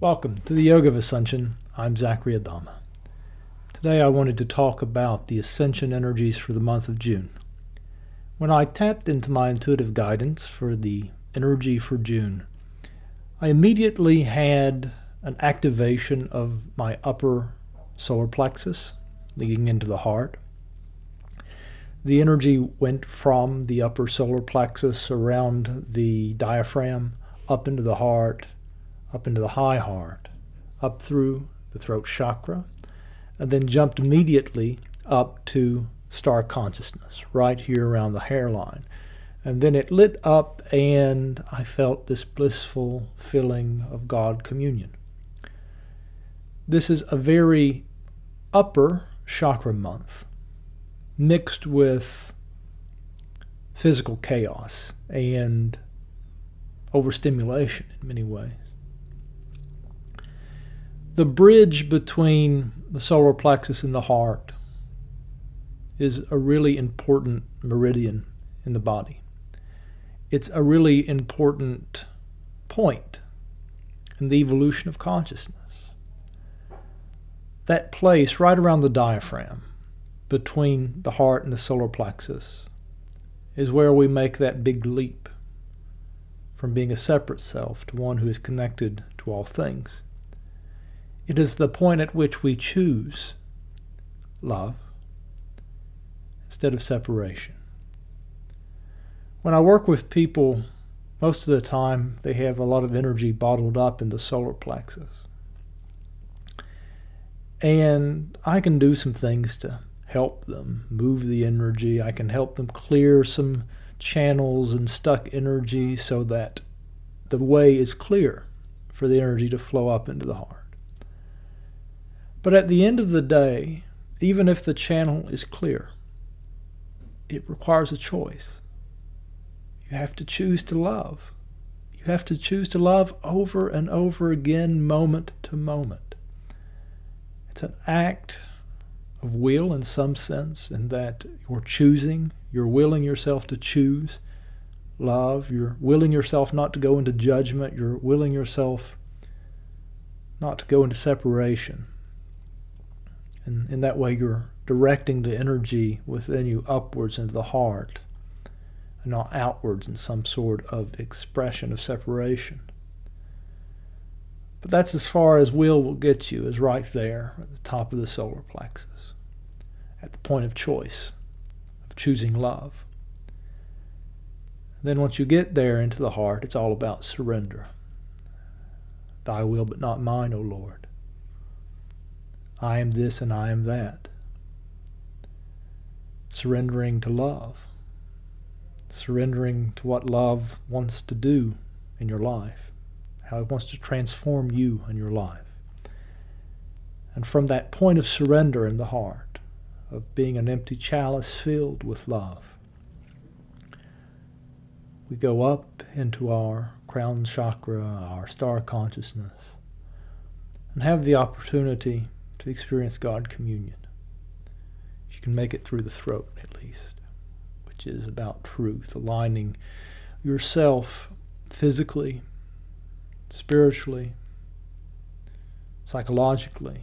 Welcome to the Yoga of Ascension. I'm Zachary Adama. Today I wanted to talk about the ascension energies for the month of June. When I tapped into my intuitive guidance for the energy for June, I immediately had an activation of my upper solar plexus leading into the heart. The energy went from the upper solar plexus around the diaphragm up into the heart up into the high heart, up through the throat chakra, and then jumped immediately up to star consciousness, right here around the hairline. And then it lit up, and I felt this blissful feeling of God communion. This is a very upper chakra month, mixed with physical chaos and overstimulation in many ways the bridge between the solar plexus and the heart is a really important meridian in the body. It's a really important point in the evolution of consciousness. That place right around the diaphragm, between the heart and the solar plexus, is where we make that big leap from being a separate self to one who is connected to all things. It is the point at which we choose love instead of separation. When I work with people, most of the time they have a lot of energy bottled up in the solar plexus. And I can do some things to help them move the energy. I can help them clear some channels and stuck energy so that the way is clear for the energy to flow up into the heart. But at the end of the day, even if the channel is clear, it requires a choice. You have to choose to love. You have to choose to love over and over again, moment to moment. It's an act of will in some sense, in that you're choosing, you're willing yourself to choose love, you're willing yourself not to go into judgment, you're willing yourself not to go into separation. And in that way, you're directing the energy within you upwards into the heart and not outwards in some sort of expression of separation. But that's as far as will will get you, is right there at the top of the solar plexus, at the point of choice, of choosing love. Then once you get there into the heart, it's all about surrender. Thy will, but not mine, O Lord. I am this and I am that. Surrendering to love. Surrendering to what love wants to do in your life, how it wants to transform you and your life. And from that point of surrender in the heart, of being an empty chalice filled with love, we go up into our crown chakra, our star consciousness, and have the opportunity to experience God communion. You can make it through the throat, at least, which is about truth, aligning yourself physically, spiritually, psychologically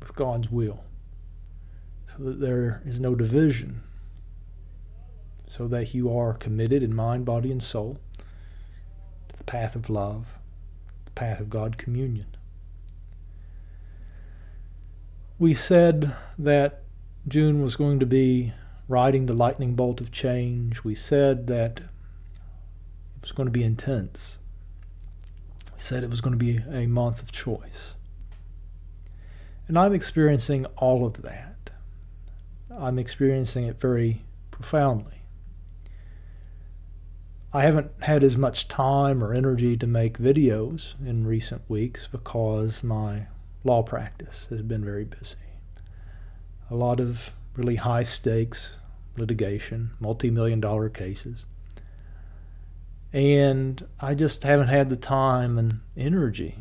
with God's will, so that there is no division, so that you are committed in mind, body, and soul to the path of love, the path of God communion we said that June was going to be riding the lightning bolt of change. We said that it was going to be intense. We said it was going to be a month of choice. And I'm experiencing all of that. I'm experiencing it very profoundly. I haven't had as much time or energy to make videos in recent weeks because my law practice has been very busy. A lot of really high stakes litigation, multi million dollar cases. And I just haven't had the time and energy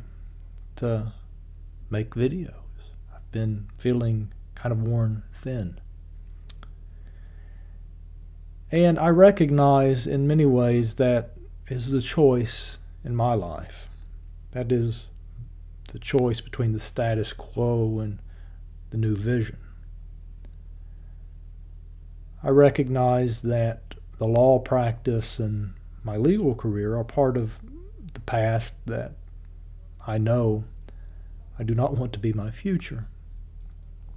to make videos. I've been feeling kind of worn thin. And I recognize in many ways that is the choice in my life. That is a choice between the status quo and the new vision. I recognize that the law practice and my legal career are part of the past that I know I do not want to be my future.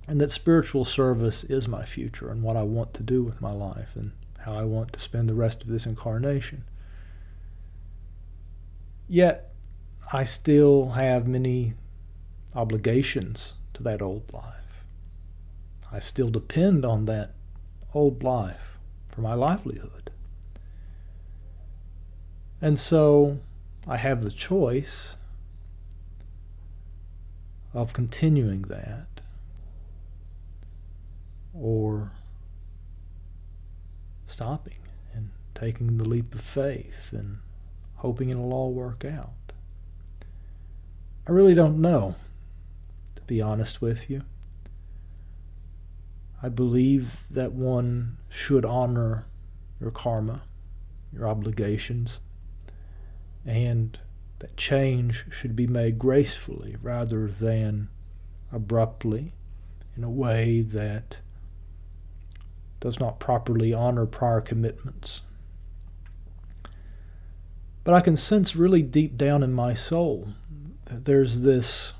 And that spiritual service is my future and what I want to do with my life and how I want to spend the rest of this incarnation. Yet, I still have many obligations to that old life. I still depend on that old life for my livelihood. And so I have the choice of continuing that or stopping and taking the leap of faith and hoping it'll all work out. I really don't know, to be honest with you. I believe that one should honor your karma, your obligations, and that change should be made gracefully rather than abruptly in a way that does not properly honor prior commitments. But I can sense really deep down in my soul there's this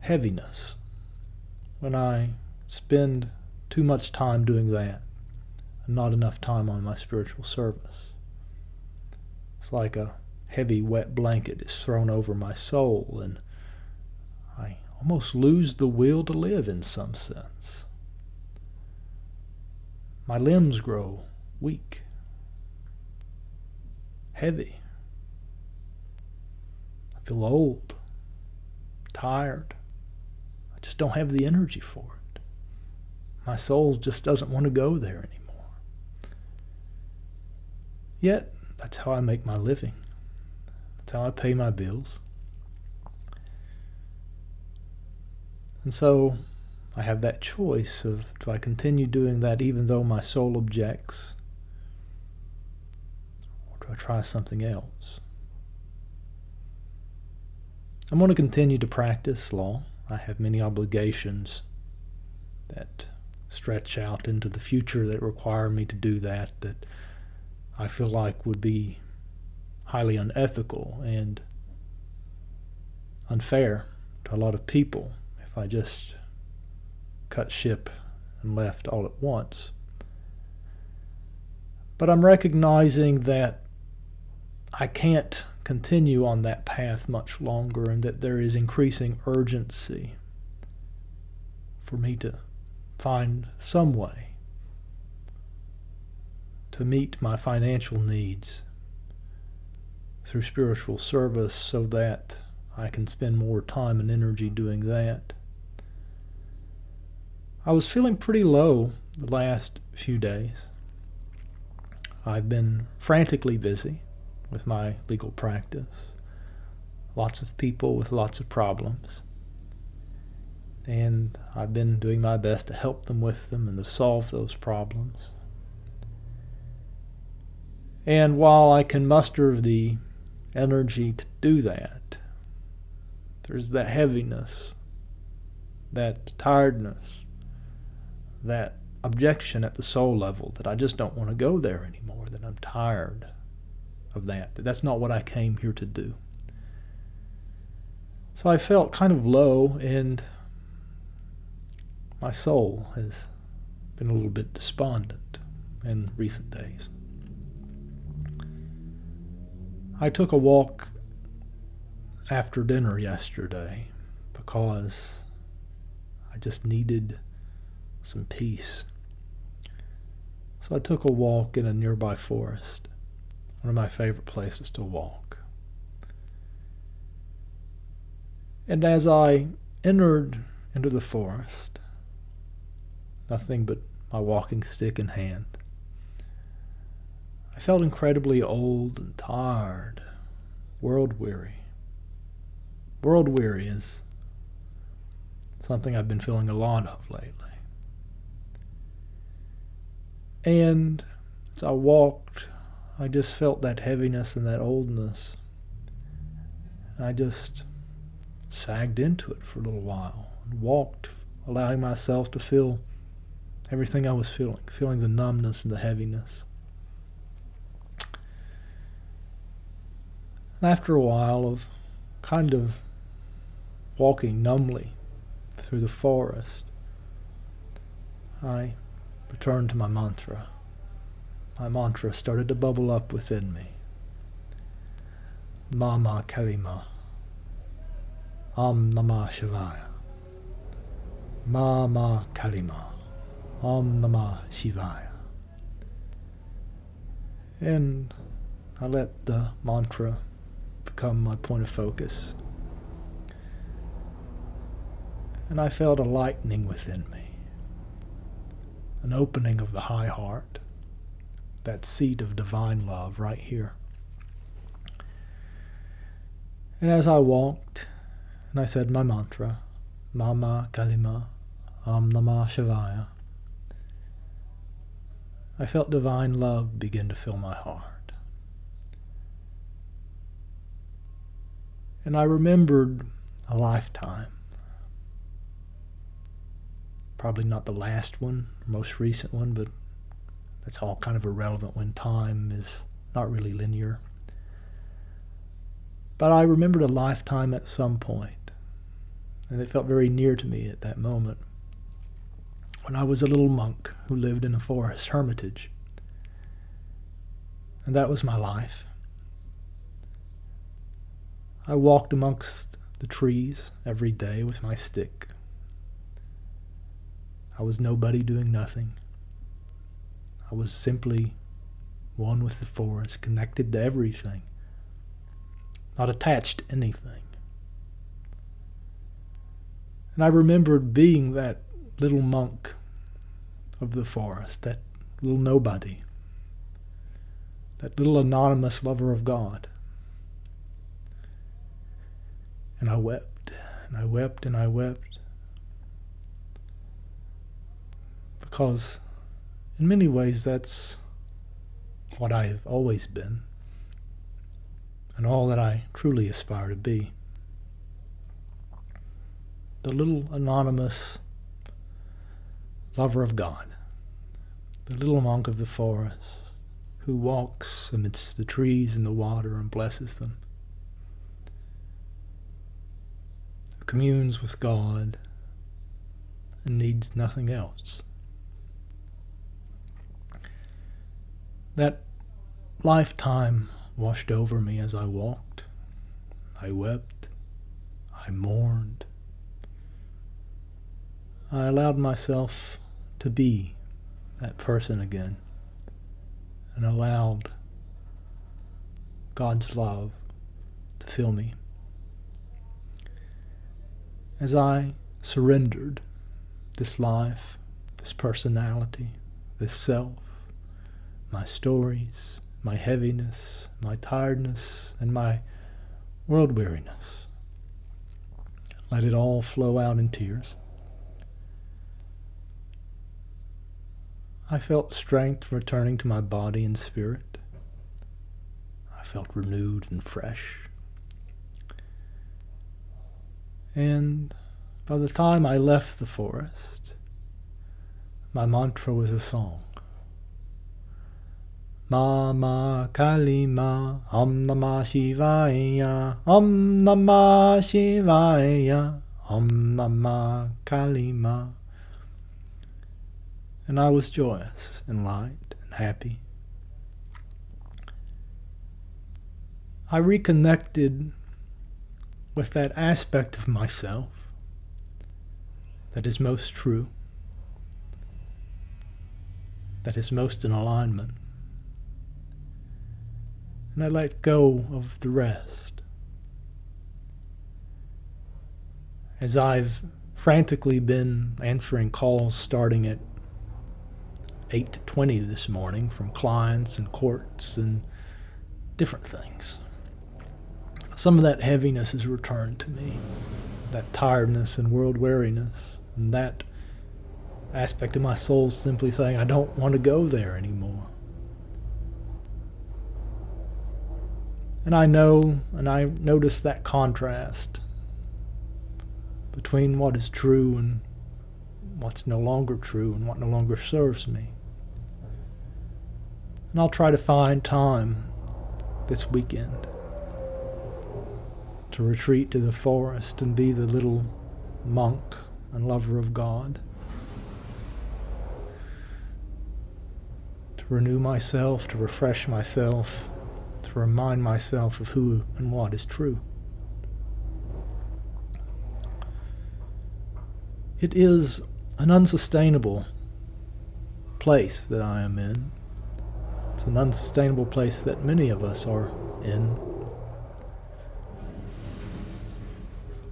heaviness when I spend too much time doing that and not enough time on my spiritual service. It's like a heavy, wet blanket is thrown over my soul, and I almost lose the will to live in some sense. My limbs grow weak, heavy. Feel old, tired. I just don't have the energy for it. My soul just doesn't want to go there anymore. Yet, that's how I make my living. That's how I pay my bills. And so I have that choice of do I continue doing that even though my soul objects? Or do I try something else? I'm going to continue to practice law. I have many obligations that stretch out into the future that require me to do that, that I feel like would be highly unethical and unfair to a lot of people if I just cut ship and left all at once. But I'm recognizing that I can't continue on that path much longer and that there is increasing urgency for me to find some way to meet my financial needs through spiritual service so that I can spend more time and energy doing that. I was feeling pretty low the last few days. I've been frantically busy with my legal practice. Lots of people with lots of problems. And I've been doing my best to help them with them and to solve those problems. And while I can muster the energy to do that, there's that heaviness, that tiredness, that objection at the soul level that I just don't want to go there anymore, that I'm tired of that, that that's not what I came here to do. So I felt kind of low, and my soul has been a little bit despondent in recent days. I took a walk after dinner yesterday because I just needed some peace. So I took a walk in a nearby forest, one of my favorite places to walk. And as I entered into the forest, nothing but my walking stick in hand, I felt incredibly old and tired, world weary. World weary is something I've been feeling a lot of lately. And as I walked, I just felt that heaviness and that oldness. I just sagged into it for a little while and walked, allowing myself to feel everything I was feeling, feeling the numbness and the heaviness. And after a while of kind of walking numbly through the forest, I returned to my mantra. My mantra started to bubble up within me. Mama Kalima. Om Namah Shivaya. Mama Kalima. Om Namah Shivaya. And I let the mantra become my point of focus. And I felt a lightening within me, an opening of the high heart, that seat of divine love right here. And as I walked, and I said my mantra, Mama Kalima, Om Namah Shivaya, I felt divine love begin to fill my heart. And I remembered a lifetime. Probably not the last one, most recent one, but that's all kind of irrelevant when time is not really linear. But I remembered a lifetime at some point, and it felt very near to me at that moment. When I was a little monk who lived in a forest hermitage. And that was my life. I walked amongst the trees every day with my stick. I was nobody doing nothing. I was simply one with the forest, connected to everything not attached to anything. And I remembered being that little monk of the forest, that little nobody, that little anonymous lover of God. And I wept, and I wept, and I wept. Because in many ways that's what I've always been and all that I truly aspire to be. The little anonymous lover of God, the little monk of the forest who walks amidst the trees and the water and blesses them, who communes with God and needs nothing else. That lifetime washed over me as I walked. I wept. I mourned. I allowed myself to be that person again and allowed God's love to fill me. As I surrendered this life, this personality, this self, my stories, my heaviness, my tiredness, and my world weariness. Let it all flow out in tears. I felt strength returning to my body and spirit. I felt renewed and fresh. And by the time I left the forest, my mantra was a song. Mama Kalima, Om Namah Shivaya, Om Namah Shivaya, Om Namah Kalima. And I was joyous and light and happy. I reconnected with that aspect of myself that is most true, that is most in alignment and I let go of the rest. As I've frantically been answering calls starting at 8 to 20 this morning from clients and courts and different things. Some of that heaviness has returned to me, that tiredness and world weariness, and that aspect of my soul simply saying, I don't want to go there anymore. And I know and I notice that contrast between what is true and what's no longer true and what no longer serves me. And I'll try to find time this weekend to retreat to the forest and be the little monk and lover of God. To renew myself, to refresh myself, to remind myself of who and what is true. It is an unsustainable place that I am in. It's an unsustainable place that many of us are in.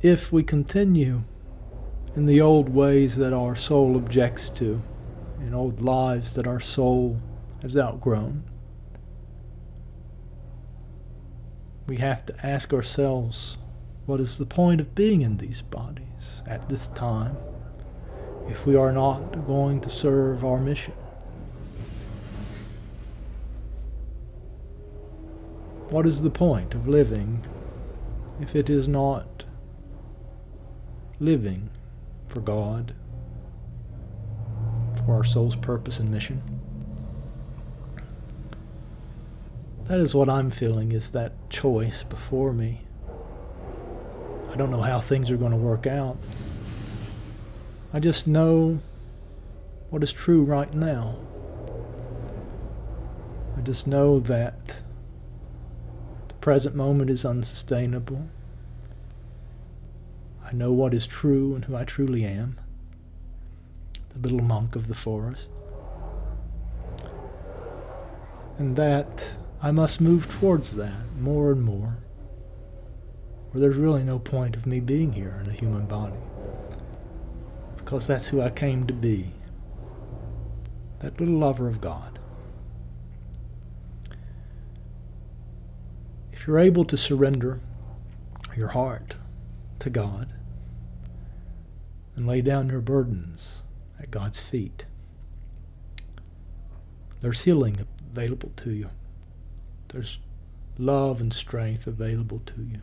If we continue in the old ways that our soul objects to, in old lives that our soul has outgrown, we have to ask ourselves what is the point of being in these bodies at this time if we are not going to serve our mission? What is the point of living if it is not living for God, for our soul's purpose and mission? That is what I'm feeling is that choice before me. I don't know how things are going to work out. I just know what is true right now. I just know that the present moment is unsustainable. I know what is true and who I truly am, the little monk of the forest. And that I must move towards that more and more, or there's really no point of me being here in a human body, because that's who I came to be that little lover of God. If you're able to surrender your heart to God and lay down your burdens at God's feet, there's healing available to you. There's love and strength available to you.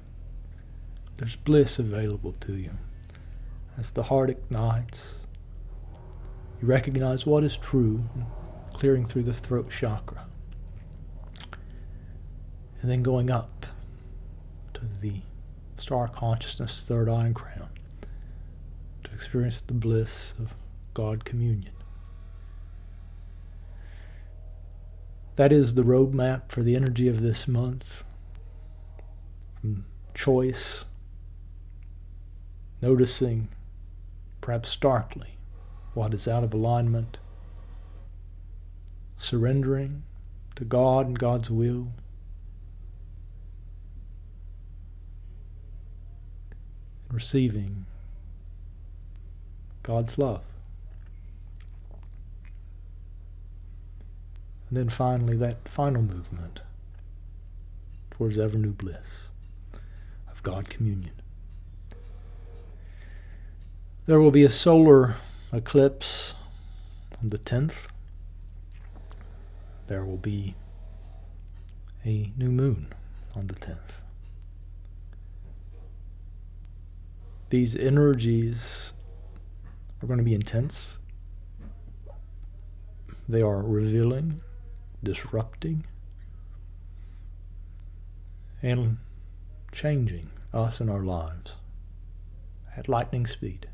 There's bliss available to you. As the heart ignites, you recognize what is true, clearing through the throat chakra and then going up to the star consciousness, third eye and crown, to experience the bliss of God communion. That is the roadmap for the energy of this month. From choice, noticing, perhaps starkly, what is out of alignment, surrendering to God and God's will, receiving God's love. And then finally, that final movement towards ever new bliss of God communion. There will be a solar eclipse on the 10th. There will be a new moon on the 10th. these energies are going to be intense. They are revealing, disrupting, and changing us and our lives at lightning speed.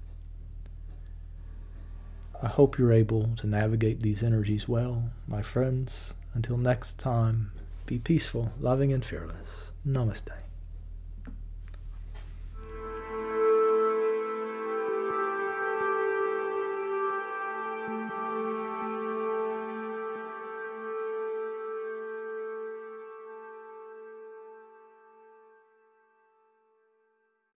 I hope you're able to navigate these energies well, my friends. Until next time, be peaceful, loving, and fearless. Namaste.